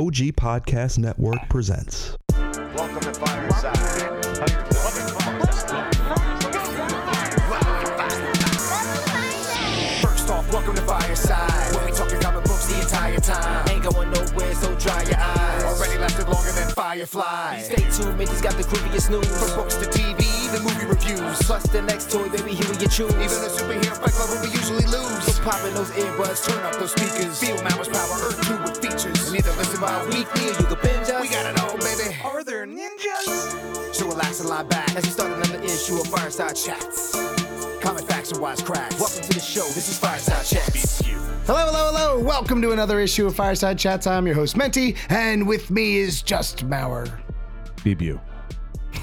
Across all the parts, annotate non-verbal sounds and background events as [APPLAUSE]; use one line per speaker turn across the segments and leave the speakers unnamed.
OG Podcast Network presents.
Welcome to Fireside. First off, welcome to Fireside. Where we talking comic books the entire time. Ain't going nowhere, so dry your eyes. Already lasted longer than Firefly. Stay tuned, Mitch's got the creepiest news. From books to TV, the movie reviews. Plus the next toy, baby, here you choose. Even a superhero fight club where we usually lose. So pop in those earbuds, turn up those speakers. Feel Mama's power, Earth 2 with features. And either listen by weekly or you can binge us. We got it all, baby. Are there ninjas? So relax and lie back as we start another issue of Fireside Chats. Comic facts and wise cracks. Welcome to the show. This is Fireside Chats.
Hello, hello, hello. Welcome to another issue of Fireside Chats. I'm your host, Menti, and with me is Just Mauer.
Beep you.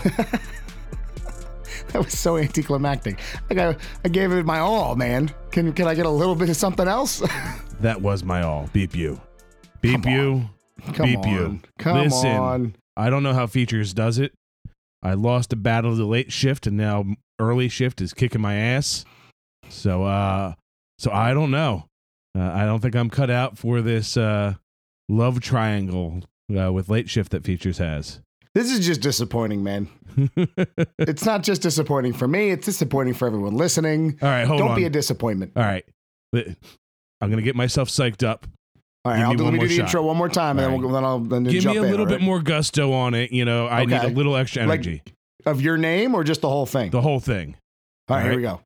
[LAUGHS] [LAUGHS]
That was so anticlimactic. Like I, I gave it my all, man. Can can I get a little bit of something else? [LAUGHS]
That was my all. Beep you. Beep
Come
you.
Come
Beep
on.
you.
Come
Listen,
on.
I don't know how features does it. I lost a battle of the late shift and now early shift is kicking my ass. So uh so I don't know. Uh, I don't think I'm cut out for this uh love triangle uh, with late shift that features has.
This is just disappointing, man. [LAUGHS] It's not just disappointing for me. It's disappointing for everyone listening.
All right, hold
Don't
on.
be a disappointment.
All right. I'm going to get myself psyched up.
All right, I'll do, let me do the
shot.
intro one more time, and
All
then, we'll, then I'll then
Give me a little
all
bit
right?
more gusto on it, you know. I need a little extra
Like-
energy.
of your name or just the whole thing.
the whole thing.
All right,
All
here we go.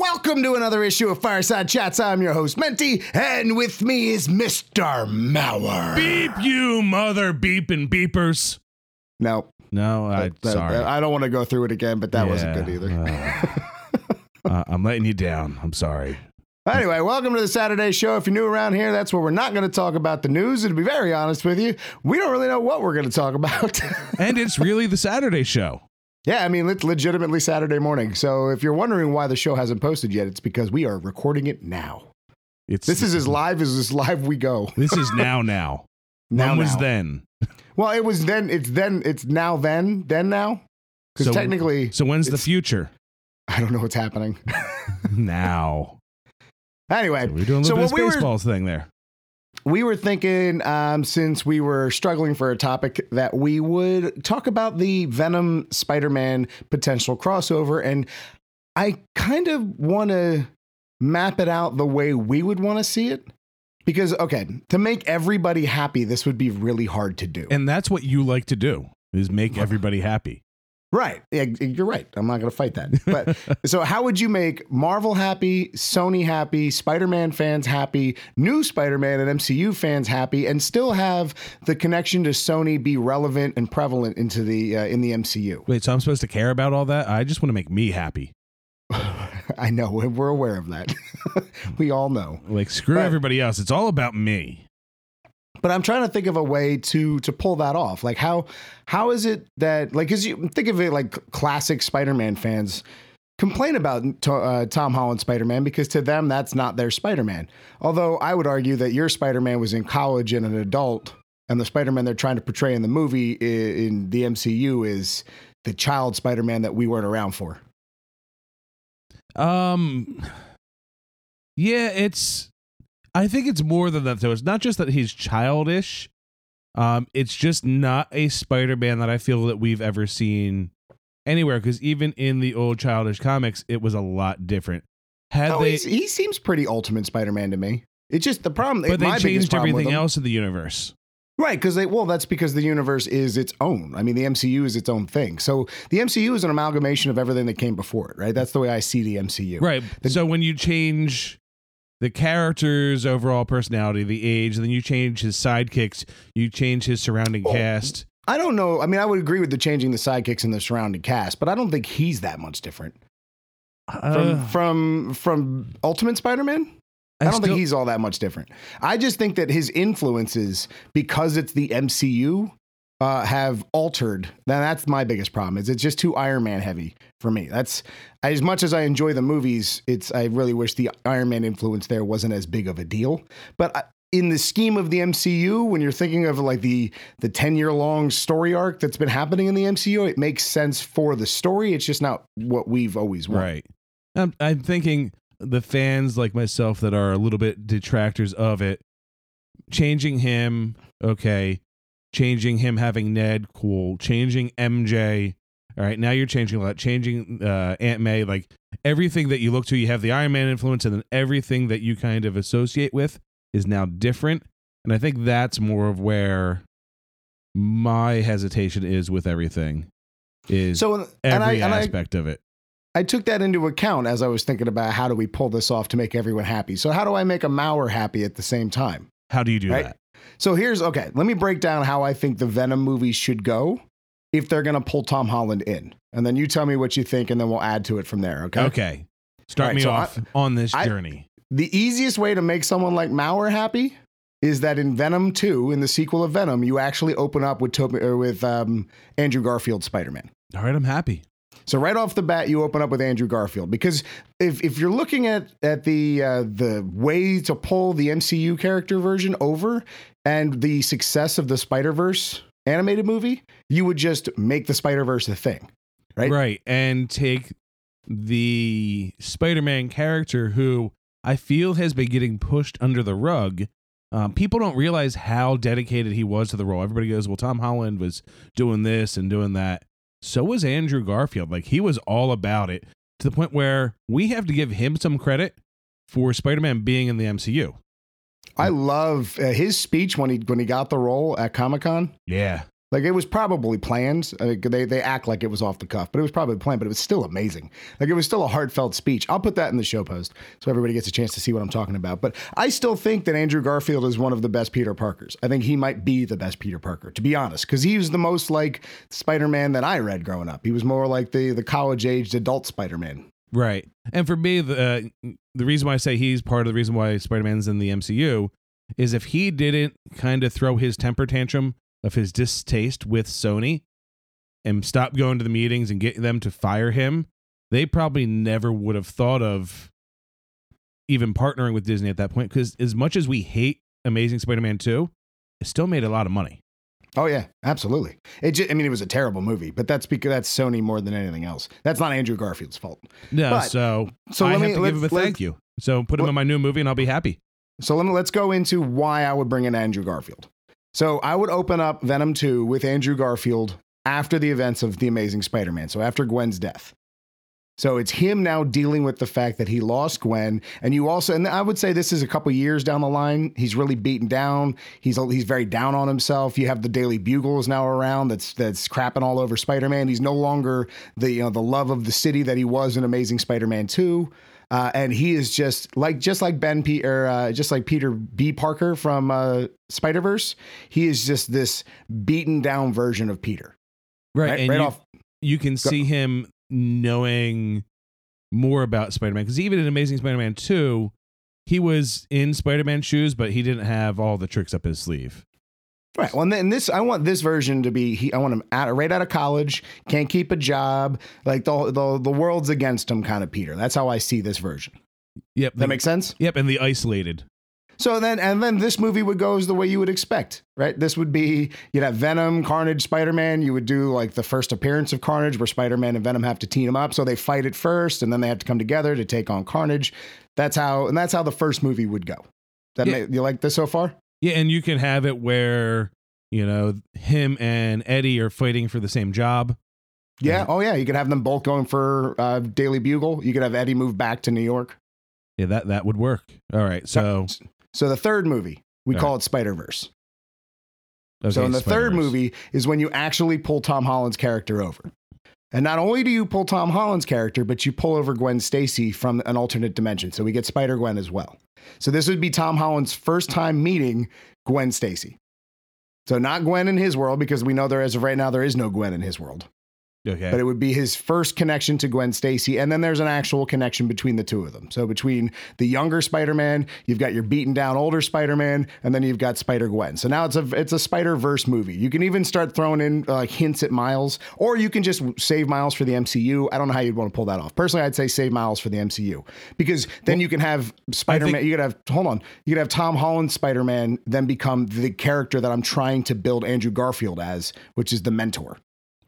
Welcome to another issue of Fireside Chats. I'm your host, Menti, and with me is Mr. Mauer.
Beep you, mother beeping beepers.
No,
No, I
that- that-
sorry.
I don't want to go through it again, but that wasn't good either.
uh, [LAUGHS] uh, I'm letting you down. I'm sorry.
Anyway, welcome to the Saturday show. If you're new around here, that's where we're not going to talk about the news. And to be very honest with you, we don't really know what we're going to talk about. [LAUGHS]
And it's really the Saturday show.
Yeah, I mean, it's legitimately Saturday morning. So if you're wondering why the show hasn't posted yet, it's because we are recording it now.
It's
This is as [LAUGHS] live as as live we go.
This is [LAUGHS] now. Now.
Now,
when was
now.
then?
Well, it was then. It's then. It's now. Then. Then now. Because
So-
technically,
So when's the future?
I don't know what's happening. [LAUGHS]
now.
anyway,
We're doing a
So
little
what
bit
we were-
thing there.
We were thinking um, since we were struggling for a topic that we would talk about the Venom Spider-Man potential crossover, and I kind of want to map it out the way we would want to see it. Because okay, to make everybody happy, this would be really hard to do.
And that's what you like to do is make everybody happy.
Right. Yeah, you're right. I'm not going to fight that. But [LAUGHS] so, how would you make Marvel happy, Sony happy, Spider Man fans happy, new Spider Man and MCU fans happy, and still have the connection to Sony be relevant and prevalent into the uh, in the MCU?
Wait, so I'm supposed to care about all that? I just want to make me happy. [LAUGHS]
I know we're aware of that. [LAUGHS] we all know.
Like screw
Right.
everybody else. It's all about me.
But I'm trying to think of a way to to pull that off. Like how how is it that like because you think of it like classic Spider-Man fans complain about uh, Tom Holland Spider-Man because to them that's not their Spider-Man. Although I would argue that your Spider-Man was in college and an adult, and the Spider-Man they're trying to portray in the movie in the MCU is the child Spider-Man that we weren't around for.
Um Yeah, it's I think it's more than that though. It's not just that he's childish. Um it's just not a Spider-Man that I feel that we've ever seen anywhere cuz even in the old childish comics it was a lot different. Had
Oh,
they
he seems pretty Ultimate Spider-Man to me. It's just the problem.
but they changed everything else in the universe.
Right, because they well, that's because the universe is its own. I mean, the MCU is its own thing. So the MCU is an amalgamation of everything that came before it. Right, that's the way I see the MCU.
Right. so when you change the character's overall personality, the age, and then you change his sidekicks, you change his surrounding
Oh.
cast.
I don't know. I mean, I would agree with the changing the sidekicks and the surrounding cast, but I don't think he's that much different from
Uh,
from from Ultimate Spider-Man. I, don't
still-
think he's all that much different. I just think that his influences, because it's the MCU, uh, have altered. Now that's my biggest problem. Is it's just too Iron Man heavy for me. That's as much as I enjoy the movies. It's I really wish the Iron Man influence there wasn't as big of a deal. But I, in the scheme of the MCU, when you're thinking of like the the ten year long story arc that's been happening in the MCU, it makes sense for the story. It's just not what we've always wanted.
Right. I'm, I'm thinking the fans like myself that are a little bit detractors of it changing him, okay. Changing him having Ned, cool. Changing MJ, all right. Now you're changing a lot. Changing uh, Aunt May, like everything that you look to, you have the Iron Man influence, and then everything that you kind of associate with is now different. And I think that's more of where my hesitation is with everything. Is
So and I
every
and I,
aspect of it.
I took that into account as I was thinking about how do we pull this off to make everyone happy. So how do I make a Mauer happy at the same time?
How do you do
Right.
that?
So here's okay. Let me break down how I think the Venom movies should go if they're going to pull Tom Holland in, and then you tell me what you think, and then we'll add to it from there. Okay.
Okay. Start
right,
me
so
off on this
I-
journey.
The easiest way to make someone like Mauer happy is that in Venom 2, in the sequel of Venom, you actually open up with Tobey, with um, Andrew Garfield Spider-Man.
All right, I'm happy.
So right off the bat, you open up with Andrew Garfield because if, if you're looking at at the uh, the way to pull the MCU character version over and the success of the Spider Verse animated movie, you would just make the Spider Verse a thing, right?
Right. And take the Spider Man character who I feel has been getting pushed under the rug. Um, people don't realize how dedicated he was to the role. Everybody goes, well, Tom Holland was doing this and doing that. So was Andrew Garfield. Like, he was all about it to the point where we have to give him some credit for Spider Man being in the MCU.
I love uh, his speech when he when he got the role at Comic Con.
Yeah.
Like it was probably planned. I mean, they they act like it was off the cuff, but it was probably planned. But it was still amazing. Like it was still a heartfelt speech. I'll put that in the show post so everybody gets a chance to see what I'm talking about. But I still think that Andrew Garfield is one of the best Peter Parkers. I think he might be the best Peter Parker, to be honest, because he was the most like Spider-Man that I read growing up. He was more like the the college aged adult Spider-Man.
Right. And for me, the uh, the reason why I say he's part of the reason why Spider Man's in the MCU is if he didn't kind of throw his temper tantrum of his distaste with Sony and stop going to the meetings and get them to fire him, they probably never would have thought of even partnering with Disney at that point. Because as much as we hate Amazing Spider Man 2, it still made a lot of money.
Oh yeah, absolutely. It just, I mean, it was a terrible movie, but that's because that's Sony more than anything else. That's not Andrew Garfield's fault.
No,
But-
so,
so
I
let
have
me-
to give him a thank you. So put him
Let-
in my new movie and I'll be happy.
So let me let's go into why I would bring in Andrew Garfield. So I would open up Venom 2 with Andrew Garfield after the events of The Amazing Spider-Man. So after Gwen's death. So it's him now dealing with the fact that he lost Gwen, and you also, and I would say this is a couple years down the line. He's really beaten down. He's he's very down on himself. You have the Daily Bugle is now around. That's that's crapping all over Spider-Man. He's no longer the you know the love of the city that he was in Amazing Spider-Man 2. Uh, and he is just like just like Ben P or uh, just like Peter B. Parker from uh, Spider Verse. He is just this beaten down version of Peter.
Right.
Right,
and
right
you,
off.
you can see him knowing more about Spider-Man because even in Amazing Spider-Man 2, he was in Spider-Man shoes, but he didn't have all the tricks up his sleeve.
Right. Well, and then this, I want this version to be. He, I want him out, right out of college, can't keep a job, like the the the world's against him, kind of Peter. That's how I see this version.
Yep.
That makes sense.
Yep, and the isolated.
So then, and then this movie would go as the way you would expect, right? This would be you'd have Venom, Carnage, Spider Man. You would do like the first appearance of Carnage, where Spider Man and Venom have to team up. So they fight it first, and then they have to come together to take on Carnage. That's how, and that's how the first movie would go. That
Yeah.
ma- you like this so far?
Yeah, and you can have it where, you know, him and Eddie are fighting for the same job.
Yeah. Oh yeah. You could have them both going for uh, Daily Bugle. You could have Eddie move back to New York.
Yeah, that that would work. All right. So,
So the third movie, we
All
call it Spider Verse.
okay,
so in the third movie is when you actually pull Tom Holland's character over. And not only do you pull Tom Holland's character, but you pull over Gwen Stacy from an alternate dimension. So we get Spider Gwen as well. So this would be Tom Holland's first time meeting Gwen Stacy. So not Gwen in his world, because we know there as of right now there is no Gwen in his world.
Okay.
But it would be his first connection to Gwen Stacy, and then there's an actual connection between the two of them. So between the younger Spider-Man, you've got your beaten down older Spider-Man, and then you've got Spider Gwen. So now it's a it's a Spider Verse movie. You can even start throwing in uh, hints at Miles, or you can just save Miles for the MCU. I don't know how you'd want to pull that off. Personally, I'd say save Miles for the MCU because then you can have Spider-Man. you could have hold on, you could have Tom Holland Spider-Man then become the character that I'm trying to build Andrew Garfield as, which is the mentor.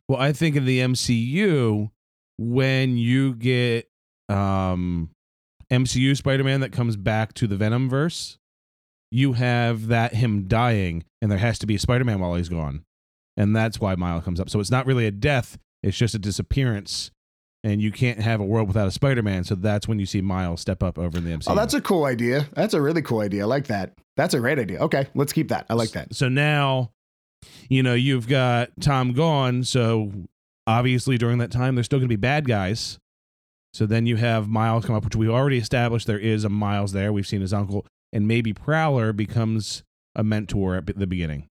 Well, I think in the MCU, when you get um MCU Spider-Man that comes back to the Venom verse, you have that him dying, and there has to be Spider Man while he's gone, and that's why Miles comes up. So it's not really a death; it's just a disappearance, and you can't have a world without a Spider Man. So that's when you see Miles step up over in the MCU.
Oh, that's a cool idea. That's a really cool idea. I like that. That's a great idea. Okay, let's keep that. I like that.
So now, you know, you've got Tom gone. So obviously, during that time, there's still going to be bad guys. So then you have Miles come up, which we already established there is a Miles there. We've seen his uncle, and maybe Prowler becomes a mentor at the beginning.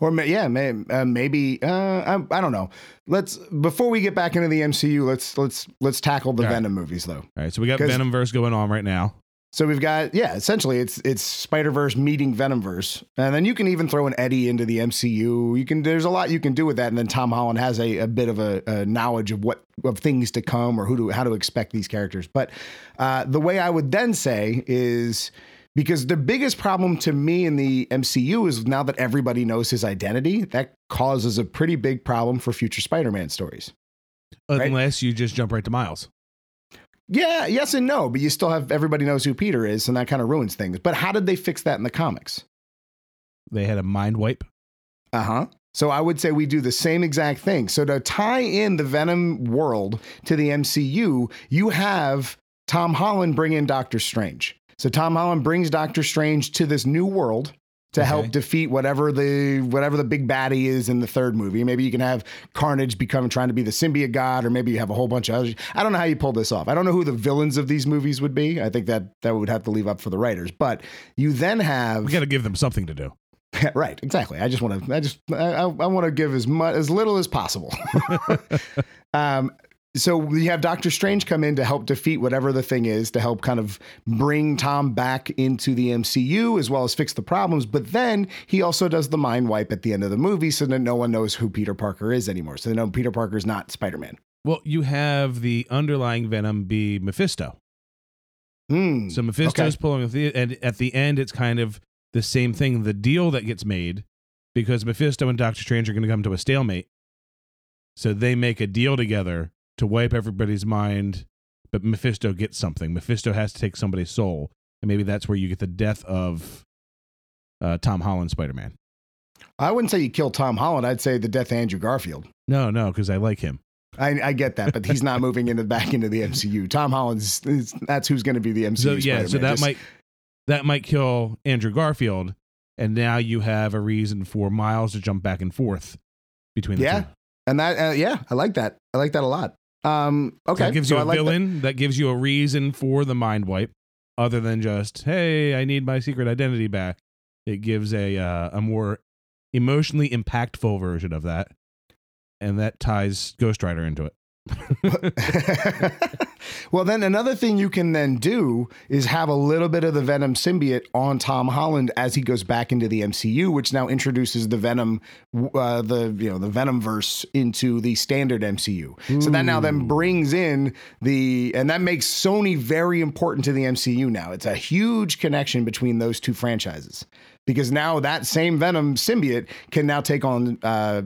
Or yeah, may, uh, maybe uh, I, I don't know. Let's before we get back into the MCU, let's let's let's tackle the
All right.
Venom movies though.
All right, so we got
'Cause-
Venomverse going on right now.
So we've got yeah, essentially it's it's Spider Verse meeting Venomverse, and then you can even throw an Eddie into the MCU. You can there's a lot you can do with that, and then Tom Holland has a, a bit of a, a knowledge of what of things to come or who to how to expect these characters. But uh, the way I would then say is because the biggest problem to me in the MCU is now that everybody knows his identity, that causes a pretty big problem for future Spider-Man stories. Right.
Unless you just jump right to Miles.
Yeah, yes and no, but you still have everybody knows who Peter is, and that kind of ruins things. But how did they fix that in the comics?
They had a mind wipe.
Uh huh. So I would say we do the same exact thing. So to tie in the Venom world to the MCU, you have Tom Holland bring in Doctor Strange. So Tom Holland brings Doctor Strange to this new world to help defeat whatever the whatever the big baddie is in the third movie. Maybe you can have Carnage become trying to be the symbiote god, or maybe you have a whole bunch of others. I don't know how you pull this off. I don't know who the villains of these movies would be. I think that that would have to leave up for the writers. But you then have
We got to give them something to do. [LAUGHS]
right, exactly. I just want to. I just. I, I, I want to give as much, as little as possible. [LAUGHS] [LAUGHS] um. So you have Doctor Strange come in to help defeat whatever the thing is, to help kind of bring Tom back into the MCU as well as fix the problems. But then he also does the mind wipe at the end of the movie, so that no one knows who Peter Parker is anymore. So they know Peter Parker is not Spider Man.
Well, you have the underlying Venom be Mephisto.
Hmm.
So Mephisto's pulling the, and at the end, it's kind of the same thing. The deal that gets made because Mephisto and Doctor Strange are going to come to a stalemate. So they make a deal together to wipe everybody's mind, but Mephisto gets something. Mephisto has to take somebody's soul, and maybe that's where you get the death of uh, Tom Holland Spider Man.
I wouldn't say you kill Tom Holland. I'd say the death of Andrew Garfield.
No, no, because I like him.
I, I get that, but he's not [LAUGHS] moving into back into the MCU. Tom Holland's is, that's who's going to be the MCU.
So yeah, so that
Just-
might that might kill Andrew Garfield, and now you have a reason for Miles to jump back and forth between the
Yeah.
two.
and that uh, yeah, I like that. I like that a lot. Um, okay,
That gives
so
you a
like that.
villain. That. gives you a reason for the mind wipe, other than just hey, I need my secret identity back. It gives a uh, a more emotionally impactful version of that, and that ties Ghost Rider into it. [LAUGHS]
well, then another thing you can then do is have a little bit of the Venom symbiote on Tom Holland as he goes back into the MCU, which now introduces the Venom, uh, the you know the Venom verse into the standard MCU. So that now then brings in the and that makes Sony very important to the MCU now. It's a huge connection between those two franchises because now that same Venom symbiote can now take on. Uh,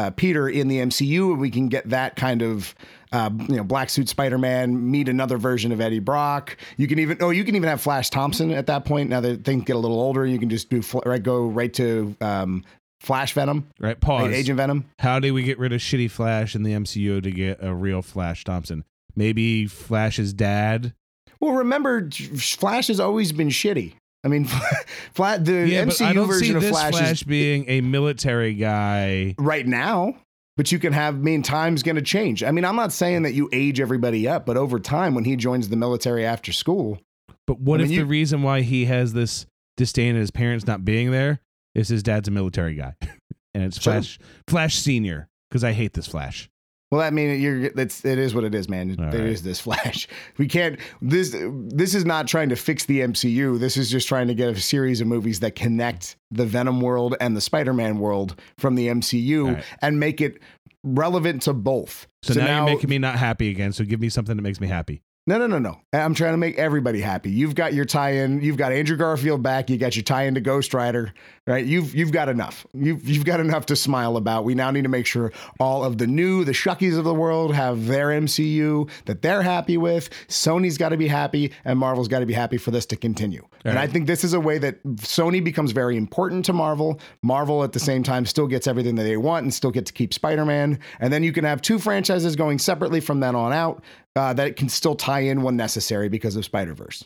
uh, Peter in the MCU, and we can get that kind of uh, you know black suit Spider-Man meet another version of Eddie Brock. You can even oh you can even have Flash Thompson at that point. Now that things get a little older, you can just do right go right to um, Flash Venom,
Right? Pause.
right, Agent Venom.
How do we get rid of shitty Flash in the MCU to get a real Flash Thompson? Maybe Flash's dad.
Well, remember Flash has always been shitty. I mean, [LAUGHS] Flat the
Yeah,
MCU version of Flash,
Flash,
is
being a military guy.
right now. But you can have, I mean, time's going to change. I mean, I'm not saying that you age everybody up, but over time, when he joins the military after school,
But what
I
if
you-
the reason why he has this disdain at his parents not being there is his dad's a military guy, [LAUGHS] and it's
Sure.
Flash Flash Senior? Because I hate this Flash.
Well, I mean, you're it's it is what it is, man.
All
There
right.
is this [LAUGHS] Flash. We can't. This this is not trying to fix the MCU. This is just trying to get a series of movies that connect the Venom world and the Spider-Man world from the MCU
right.
and make it relevant to both.
So, now, you're making me not happy again. So give me something that makes me happy.
No, no, no, no. I'm trying to make everybody happy. You've got your tie-in. You've got Andrew Garfield back. You got your tie-in to Ghost Rider, right? You've you've got enough. You've you've got enough to smile about. We now need to make sure all of the new, the Shuckies of the world have their MCU that they're happy with. Sony's got to be happy, and Marvel's got to be happy for this to continue. And I think this is a way that Sony becomes very important to Marvel. Marvel at the same time still gets everything that they want and still get to keep Spider-Man. And then you can have two franchises going separately from then on out uh, that can still tie in when necessary because of Spider Verse.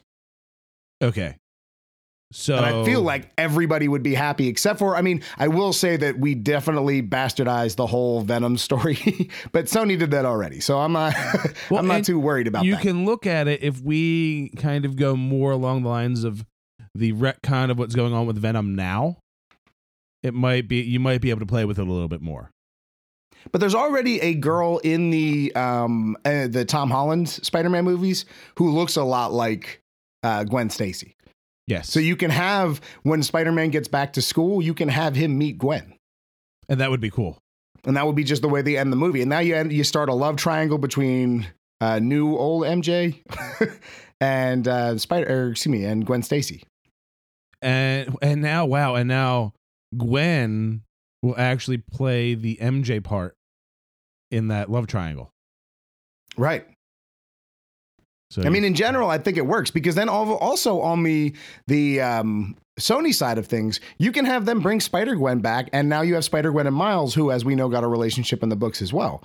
Okay. So
And I feel like everybody would be happy, except for, I mean, I will say that we definitely bastardized the whole Venom story, [LAUGHS] but Sony did that already, so I'm not, [LAUGHS]
Well,
I'm not too worried about
you
that.
You can look at it if we kind of go more along the lines of the retcon of what's going on with Venom now. It might be you might be able to play with it a little bit more.
but there's already a girl in the um uh, the Tom Holland Spider-Man movies who looks a lot like uh, Gwen Stacy.
Yes.
So you can have when Spider-Man gets back to school, you can have him meet Gwen.
and that would be cool.
and that would be just the way they end the movie. And now you end, you start a love triangle between uh, new old MJ [LAUGHS] and uh, Spider, or excuse me, and Gwen Stacy.
And and now wow, and now Gwen will actually play the MJ part in that love triangle.
Right.
So
I mean, in general, I think it works because then also on the the um, Sony side of things, you can have them bring Spider Gwen back, and now you have Spider Gwen and Miles, who, as we know, got a relationship in the books as well.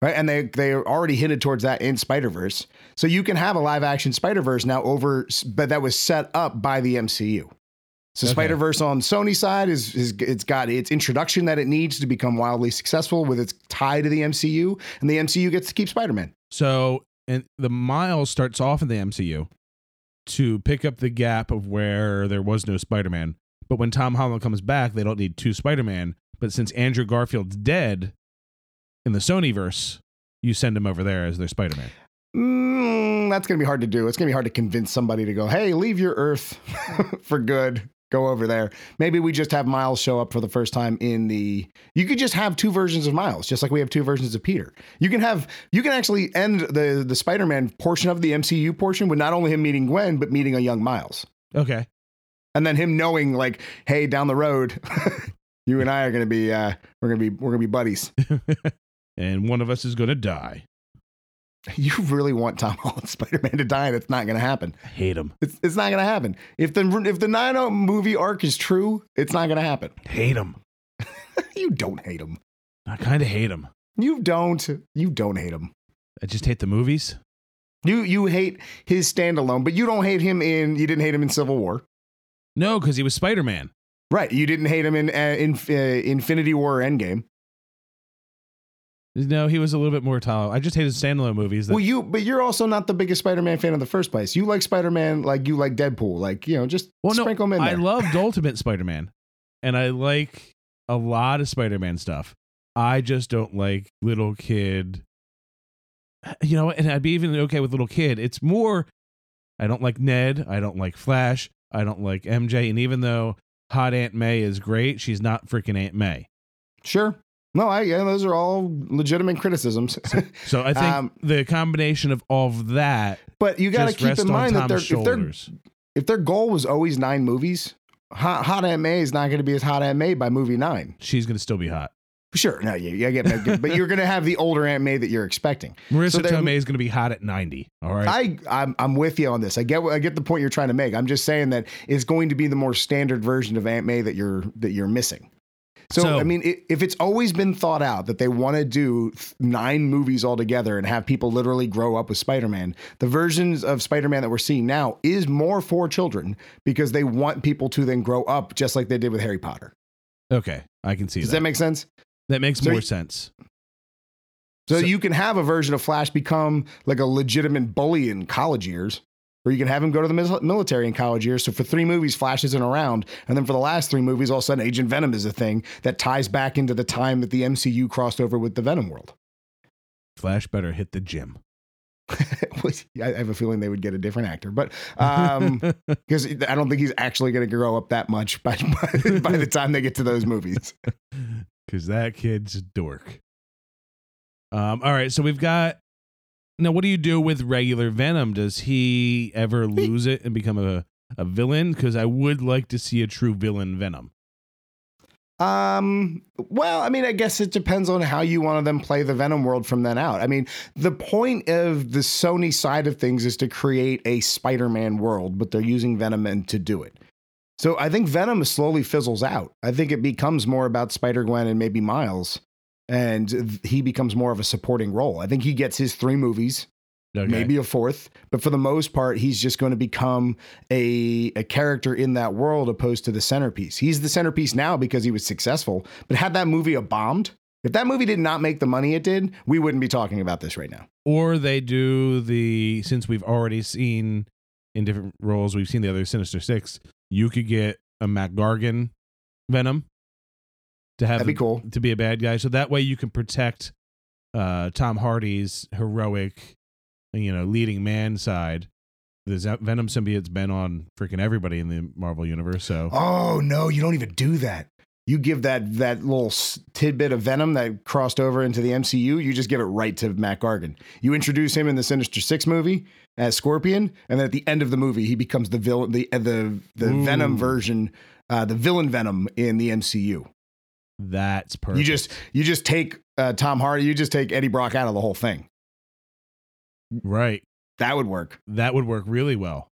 Right, and they they already hinted towards that in Spider Verse, so you can have a live action Spider Verse now over, but that was set up by the MCU. So
Okay.
Spider Verse on Sony side is, is it's got its introduction that it needs to become wildly successful with its tie to the MCU, and the MCU gets to keep Spider Man.
So, and the Miles starts off in the MCU to pick up the gap of where there was no Spider Man. But when Tom Holland comes back, they don't need two Spider Man. But since Andrew Garfield's dead in the Sony verse, you send him over there as their Spider Man.
Mm, that's going to be hard to do. It's going to be hard to convince somebody to go, hey, leave your Earth [LAUGHS] for good. Go over there. Maybe we just have Miles show up for the first time in the. You could just have two versions of Miles, just like we have two versions of Peter. You can have. You can actually end the the Spider Man portion of the MCU portion with not only him meeting Gwen, but meeting a young Miles,
Okay.
and then him knowing like, hey, down the road, [LAUGHS] you and I are to be. uh We're to be. We're going to be buddies. [LAUGHS]
and one of us is going to die. [LAUGHS]
You really want Tom [LAUGHS] Holland Spider Man to die, and it's not going to happen.
I hate him.
It's, it's not going to happen. If the if the 9 movie arc is true, it's not going to happen.
Hate him. [LAUGHS]
You don't hate him.
I kind of hate him.
You don't. You don't hate him.
I just hate the movies.
You you hate his standalone, but you don't hate him in. You didn't hate him in Civil War,
No, because he was Spider Man.
right? You didn't hate him in uh, in uh, Infinity War or Endgame.
No, he was a little bit more tall. I just hated standalone movies. That,
Well, you but you're also not the biggest Spider-Man fan in the first place. You like Spider-Man like you like Deadpool, like you know, just
well, no,
sprinkle him in
I
there.
loved Ultimate Spider Man, and I like a lot of Spider Man stuff. I just don't like little kid. Uh, you know, and I'd be even okay with little kid. It's more, I don't like Ned. I don't like Flash. I don't like MJ. And even though Hot Aunt May is great, she's not freaking Aunt May.
sure. No, I yeah, those are all legitimate criticisms.
So I think
Um,
the combination of all of that
but you got to keep in mind that they're, if they're if their goal was always nine movies, Hot, Hot May is not going to be as Hot May by movie nine.
She's going to still be hot.
Sure, no, yeah, yeah, I get that, but you're going to have the older Aunt May that you're expecting. [LAUGHS]
Marisa
So
Tomei is going to be hot at 90. All right.
I, I'm, I'm with you on this. I get, I get the point you're trying to make. I'm just saying that it's going to be the more standard version of Aunt May that you're that you're missing. So,
So-
I mean, if it's always been thought out that they want to do nine movies all together and have people literally grow up with Spider-Man, the versions of Spider-Man that we're seeing now is more for children because they want people to then grow up just like they did with Harry Potter.
okay. I can see
Does
that.
that make sense?
that makes
so
more sense.
So,
So-
you can have a version of Flash become like a legitimate bully in college years, or you can have him go to the military in college years. So for three movies, Flash isn't around, and then for the last three movies, all of a sudden Agent Venom is a thing that ties back into the time that the MCU crossed over with the Venom world.
Flash better hit the gym. [LAUGHS]
I have a feeling they would get a different actor, but um, [LAUGHS] because I don't think he's actually going to grow up that much by, [LAUGHS] by by the time they get to those movies.
Because that kid's a dork. Um, all right. So we've got Now, what do you do with regular Venom? Does he ever lose it and become a, a villain? Because I would like to see a true villain Venom.
Um, well, I mean, I guess it depends on how you want to then play the Venom world from then out. I mean, the point of the Sony side of things is to create a Spider Man world, but they're using Venom and to do it. So I think Venom slowly fizzles out. I think it becomes more about Spider Gwen and maybe Miles, and he becomes more of a supporting role. I think he gets his three movies
Okay.
maybe a fourth, but for the most part, he's just going to become a, a character in that world opposed to the centerpiece. He's the centerpiece now because he was successful, but had that movie a bombed, if that movie did not make the money it did, we wouldn't be talking about this right now.
Or they do the since we've already seen in different roles, we've seen the other Sinister Six. You could get a Mac Gargan Venom to have
That'd be cool.
to be a bad guy, so that way you can protect uh, Tom Hardy's heroic, you know, leading man side. The Venom symbiote's been on freaking everybody in the Marvel universe, so
Oh no, you don't even do that. You give that that little tidbit of Venom that crossed over into the MCU. You just give it right to Matt Gargan. You introduce him in the Sinister Six movie as Scorpion, and then at the end of the movie, he becomes the villain, the uh, the the
Ooh.
Venom version, uh, the villain Venom in the MCU.
That's perfect.
You just you just take uh, Tom Hardy, you just take Eddie Brock out of the whole thing.
right.
That would work
That would work really well.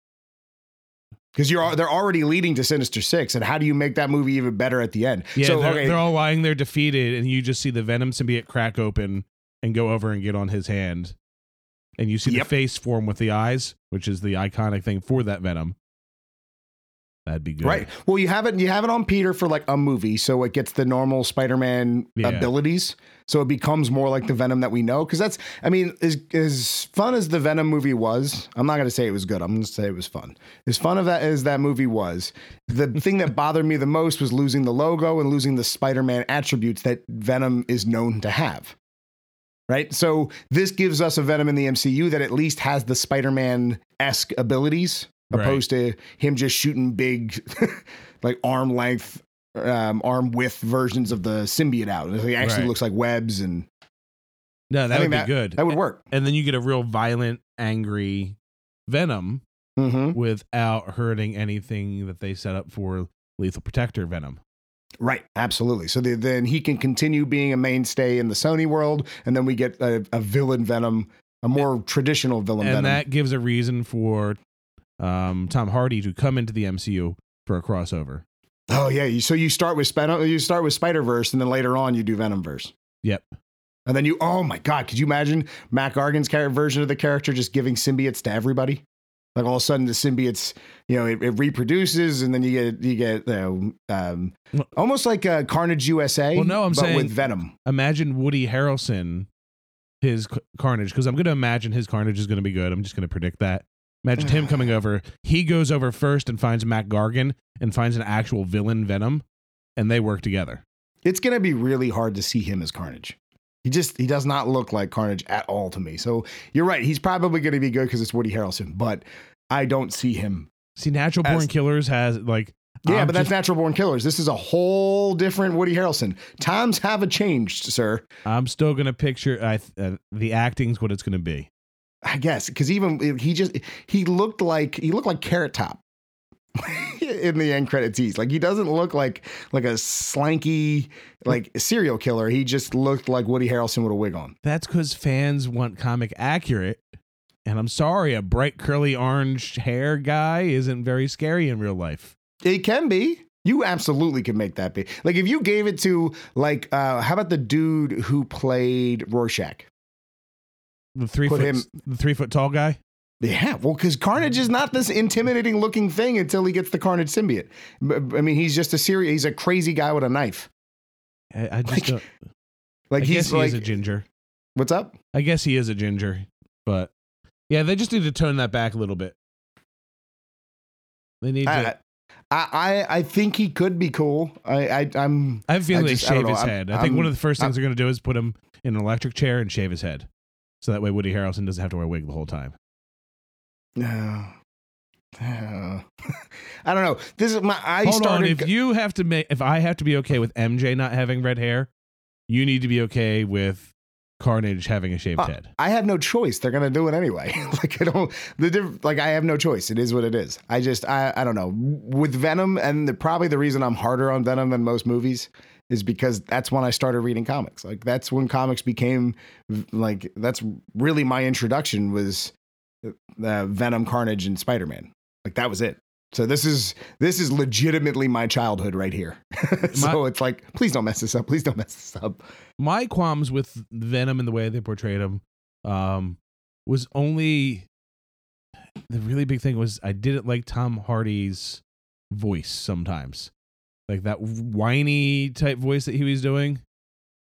because you're they're already leading to Sinister Six, and how do you make that movie even better at the end?
Yeah,
so
they're,
okay,
they're all lying there defeated, and you just see the Venom symbiote crack open and go over and get on his hand. And you see
Yep.
the face form with the eyes, which is the iconic thing for that Venom. That'd be good.
Right. Well, you have it. You have it on Peter for like a movie, so it gets the normal Spider-Man
Yeah.
abilities. So it becomes more like the Venom that we know. Because that's, I mean, as as fun as the Venom movie was, I'm not going to say it was good. I'm going to say it was fun. As fun of that as that movie was, the [LAUGHS] thing that bothered me the most was losing the logo and losing the Spider-Man attributes that Venom is known to have. Right. So this gives us a Venom in the MCU that at least has the Spider-Man esque abilities
Right.
opposed to him just shooting big, [LAUGHS] like arm length, um, arm width versions of the symbiote out. It actually
Right.
looks like webs, and
No, that would be
that-
good.
that would work.
And then you get a real violent, angry Venom
hmm
without hurting anything that they set up for Lethal Protector Venom.
Right. Absolutely. So the, then he can continue being a mainstay in the Sony world, and then we get a, a villain Venom, a more traditional villain
and
Venom.
that gives a reason for um, Tom Hardy to come into the MCU for a crossover.
oh yeah. So you start with Spider, you start with Spider Verse, and then later on you do Venom Verse.
Yep.
And then you, oh my God, could you imagine Matt Gargan's character version of the character just giving symbiotes to everybody? Like all of a sudden the symbiotes, you know, it, it reproduces and then you get, you get, you know, um, almost like uh, Carnage USA.
Well, no, I'm
but
saying-
with Venom.
Imagine Woody Harrelson, his c- Carnage, because I'm going to imagine his Carnage is going to be good. I'm just going to predict that. Imagine him coming over. He goes over first and finds Matt Gargan and finds an actual villain Venom, and they work together.
It's going to be really hard to see him as Carnage. He just, he does not look like Carnage at all to me. So you're right. He's probably going to be good because it's Woody Harrelson, but I don't see him.
See, Natural Born
As-
Killers has like
Yeah,
I'm
but that's
just-
Natural Born Killers. This is a whole different Woody Harrelson. Times have a changed, sir.
I'm still going to picture I uh, the acting's what it's going to be.
I guess because even he just he looked like he looked like Carrot Top [LAUGHS] in the end credit tease. Like he doesn't look like like a slanky like serial killer. He just looked like Woody Harrelson with a wig on.
That's because fans want comic accurate. And I'm sorry, a bright curly orange hair guy isn't very scary in real life.
It can be. You absolutely can make that be. Like if you gave it to like uh how about the dude who played Rorschach?
The three foot
him,
the three foot tall guy.
Yeah, well, because Carnage is not this intimidating looking thing until he gets the Carnage symbiote. I mean, he's just a serious, he's a crazy guy with a knife.
I, I just
Like,
don't. [LAUGHS]
Like
I
he's
guess he
like,
is a ginger.
what's up?
I guess he is a ginger, but yeah, they just need to tone that back a little bit. They need to.
I, I, I I think he could be cool. I, I I'm
I have a feeling
I
they
just-
shave his
I'm-
head. I think
I'm-
one of the first things they're going to do is put him in an electric chair and shave his head, so that way Woody Harrelson doesn't have to wear a wig the whole time.
no. [SIGHS] I don't know. This is my. I
Hold on,
started.
if you have to make, if I have to be okay with MJ not having red hair, you need to be okay with Carnage having a shaved
Uh,
head.
I have no choice. They're gonna do it anyway. [LAUGHS] like I don't the diff- like I have no choice. It is what it is. I just I I don't know with Venom and the, probably the reason I'm harder on Venom than most movies is because that's when I started reading comics. Like that's when comics became like that's really my introduction was uh, Venom, Carnage, and Spider Man. Like that was it. So this is this is legitimately my childhood right here. [LAUGHS] so it's like please don't mess this up. Please don't mess this up.
My qualms with Venom and the way they portrayed him um, was only the really big thing was I didn't like Tom Hardy's voice sometimes, like that whiny type voice that he was doing,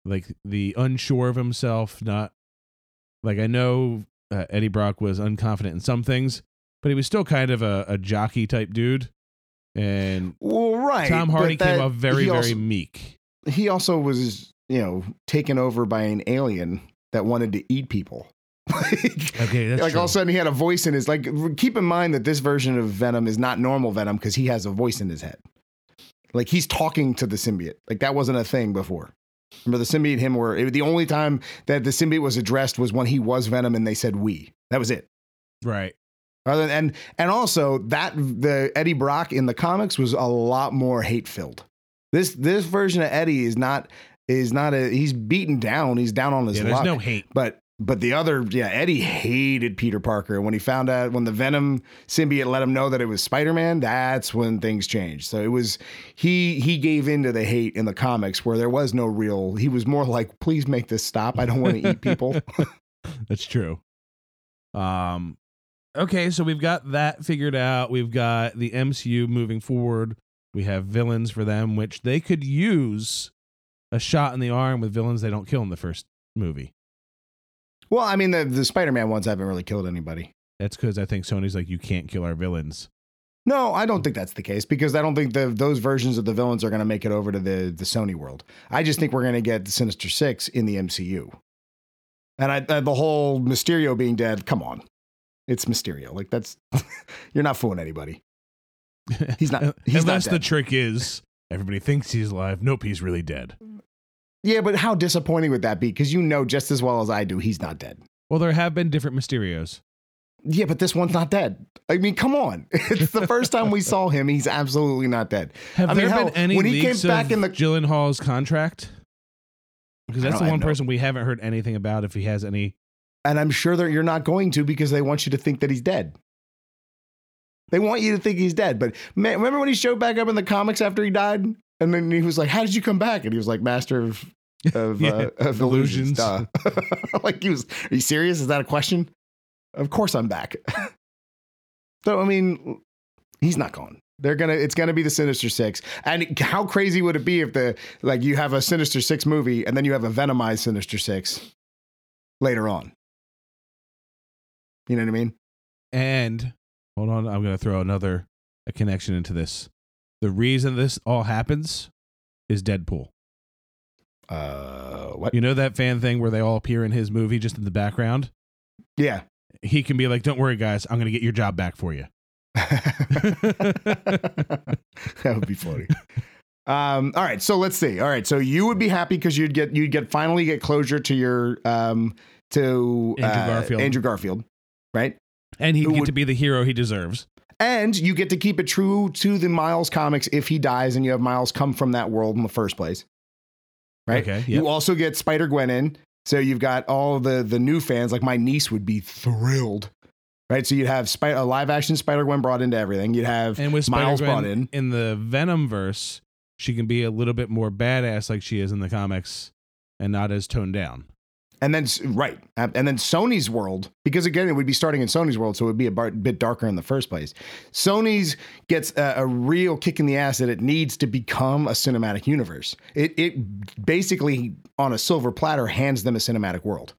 like the unsure of himself. Not like I know uh, Eddie Brock was unconfident in some things, but he was still kind of a, a jockey type dude. And
Well, right.
Tom Hardy came off very,
he
very meek.
he also was, you know, taken over by an alien that wanted to eat people. [LAUGHS] like,
Okay, that's
like
true.
all of a sudden he had a voice in his like keep in mind that this version of Venom is not normal Venom because he has a voice in his head. Like he's talking to the symbiote. Like that wasn't a thing before. Remember the symbiote and him were it, the only time that the symbiote was addressed was when he was Venom and they said we. That was it.
right.
Other and and also that the Eddie Brock in the comics was a lot more hate filled. This this version of Eddie is not is not a he's beaten down. He's down on his
Yeah, there's
luck.
no hate.
But but the other yeah Eddie hated Peter Parker when he found out when the Venom symbiote let him know that it was Spider Man. That's when things changed. So it was he he gave into the hate in the comics where there was no real. He was more like please make this stop. I don't want to eat people. [LAUGHS] [LAUGHS]
That's true. Um okay, so we've got that figured out. We've got the MCU moving forward. We have villains for them which they could use a shot in the arm with villains they don't kill in the first movie.
Well, I mean the the Spider Man ones haven't really killed anybody.
That's cuz I think Sony's like you can't kill our villains.
No, I don't think that's the case because I don't think the, those versions of the villains are going to make it over to the, the Sony world. I just think we're going to get the Sinister Six in the MCU. And I, uh, the whole Mysterio being dead, come on. It's Mysterio. Like, that's, [LAUGHS] you're not fooling anybody. He's not- [LAUGHS] he's not
Unless the trick is everybody thinks he's alive. Nope, he's really dead.
Yeah, but how disappointing would that be? Because you know just as well as I do, he's not dead.
Well, there have been different Mysterios.
Yeah, but this one's not dead. I mean, come on. [LAUGHS] It's the first time we saw him. He's absolutely not dead.
Have
I mean,
there
hell,
been any
when he came back in the-
Gyllenhaal's contract? Because that's the one person we haven't heard anything about if he has any
And I'm sure that you're not going to because they want you to think that he's dead. They want you to think he's dead. But man, remember when he showed back up in the comics after he died? And then he was like, How did you come back? And he was like, Master of, of, [LAUGHS]
Yeah,
uh, of
illusions.
illusions. [LAUGHS] Like, he was, Are you serious? Is that a question? Of course I'm back. [LAUGHS] so, I mean, he's not gone. They're gonna. It's gonna be the Sinister Six. And how crazy would it be if the like you have a Sinister Six movie and then you have a Venomized Sinister Six later on? You know what I mean?
And hold on, I'm going to throw another a connection into this. The reason this all happens is Deadpool.
Uh, what?
You know that fan thing where they all appear in his movie just in the background?
Yeah.
He can be like, "Don't worry, guys, I'm going to get your job back for you." [LAUGHS]
that would be funny. Um, all right, so let's see. All right, so you would be happy because you'd get you'd get finally get closure to your um to
Andrew
uh,
Garfield.
Andrew Garfield, right?
And he'd
Who
get
would-
to be the hero he deserves.
And you get to keep it true to the Miles comics if he dies and you have Miles come from that world in the first place. Right?
Okay,
You also get Spider Gwen in. So you've got all the the new fans, like my niece would be thrilled. Right? So you'd have Spi- a live action Spider Gwen brought into everything. You'd have
And with
Miles
Spider-Gwen
brought in.
in the Venom verse, she can be a little bit more badass like she is in the comics and not as toned down.
And then, right. And then Sony's world, because again, it would be starting in Sony's world, so it would be a bit darker in the first place. Sony's gets a, a real kick in the ass that it needs to become a cinematic universe. It, it basically, on a silver platter, hands them a cinematic world.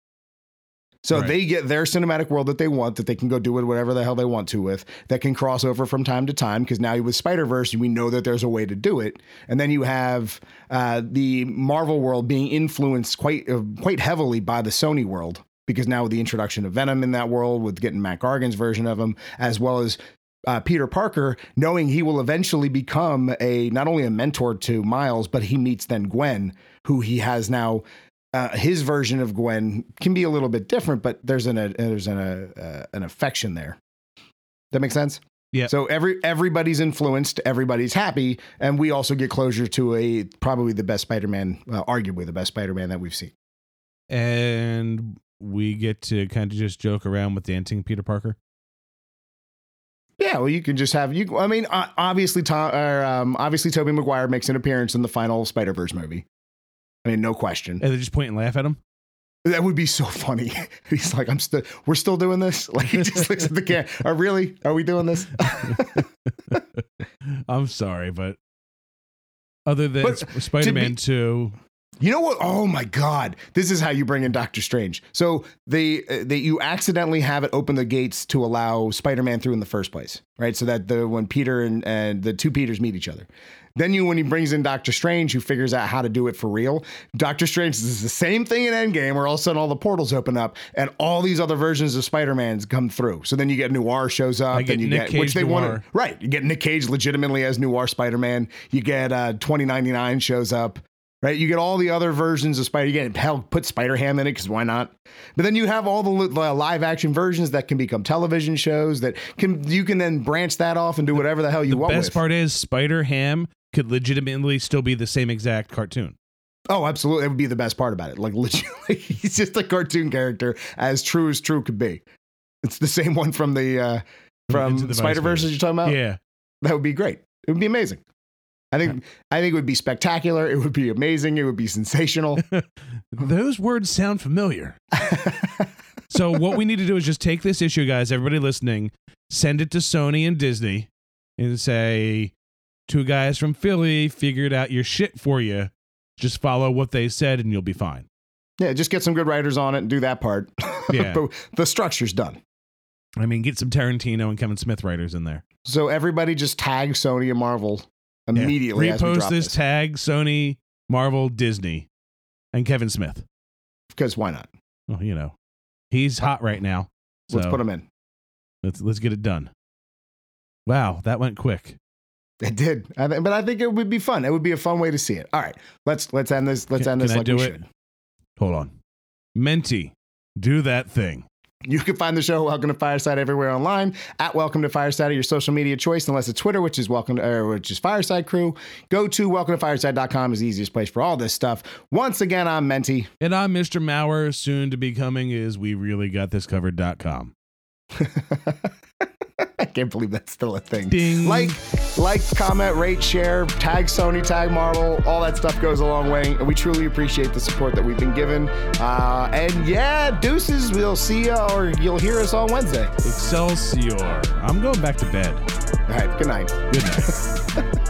So
Right.
they get their cinematic world that they want, that they can go do it whatever the hell they want to with, that can cross over from time to time. Because now with Spider Verse, we know that there's a way to do it. And then you have uh, the Marvel world being influenced quite uh, quite heavily by the Sony world. Because now with the introduction of Venom in that world, with getting Matt Gargan's version of him, as well as uh, Peter Parker, knowing he will eventually become a not only a mentor to Miles, but he meets then Gwen, who he has now uh, his version of Gwen can be a little bit different, but there's an a, there's an a, uh, an affection there. That makes sense.
Yeah.
So every everybody's influenced, everybody's happy, and we also get closure to a probably the best Spider-Man, uh, arguably the best Spider-Man that we've seen.
And we get to kind of just joke around with dancing Peter Parker.
Yeah, well, you can just have you. I mean, uh, obviously, Tom, or, um, obviously, Tobey Maguire makes an appearance in the final Spider Verse movie. I mean, no question.
And they just point and laugh at him.
That would be so funny. [LAUGHS] He's like, "I'm still, we're still doing this." [LAUGHS] Like he just looks at the camera. Are really? Are we doing this? [LAUGHS]
I'm sorry, but other than Sp- Spider-Man 2,
You know what? Oh my God! This is how you bring in Doctor Strange. So they uh, they you accidentally have it open the gates to allow Spider Man through in the first place, right? So that the when Peter and and the two Peters meet each other. Then you when he brings in Doctor Strange, who figures out how to do it for real. Doctor Strange is the same thing in Endgame, where all of a sudden all the portals open up and all these other versions of Spider Mans come through. So then you get Noir shows up, and you
Nick
get which they
Noir.
want right. You get Nick Cage legitimately as Noir Spider Man. You get uh, twenty ninety nine shows up right? You get all the other versions of Spider. You get hell, put Spider Ham in it because why not? But then you have all the, the live action versions that can become television shows that can you can then branch that off and do whatever the hell you
the
want The
best
with.
part is Spider Ham could legitimately still be the same exact cartoon.
oh, absolutely, that would be the best part about it. Like [LAUGHS] literally, he's just a cartoon character, as true as true could be. It's the same one from the uh, from
the
Spider Verse you're talking about.
Yeah.
that would be great. It would be amazing. I think I think it would be spectacular. It would be amazing. It would be sensational. [LAUGHS]
Those words sound familiar. so what we need to do is just take this issue, guys, everybody listening, send it to Sony and Disney and say, two guys from Philly figured out your shit for you. Just follow what they said and you'll be fine.
yeah, just get some good writers on it and do that part. [LAUGHS]
Yeah.
but the structure's done.
I mean, get some Tarantino and Kevin Smith writers in there.
So everybody just tag Sony and Marvel. Immediately. as we
Repost
drop
this,
this.
tag Sony, Marvel, Disney, and Kevin Smith.
because why not?
Well, you know, he's hot right now. So
Let's put him in.
let's let's get it done. Wow, that went quick.
It did, I th- but I think it would be fun. It would be a fun way to see it. All right, let's let's end this. Let's
Can-
end this
can I do
we
it?
should.
Hold on. Menti, do that thing.
You can find the show Welcome to Fireside everywhere online at Welcome to Fireside at your social media choice, unless it's Twitter, which is Welcome to, or which is Fireside Crew. Go to welcome to fireside.com is the easiest place for all this stuff. Once again, I'm Menti.
And I'm Mr. Maurer, soon to be coming is we really got this covered.com. [LAUGHS] [LAUGHS]
I can't believe that's still a thing.
Ding.
Like, like, comment, rate, share, tag Sony, tag Marvel, all that stuff goes a long way. And we truly appreciate the support that we've been given. Uh, and yeah, deuces, we'll see you or you'll hear us on Wednesday.
Excelsior. I'm going back to bed.
All right, good night.
Good night. [LAUGHS]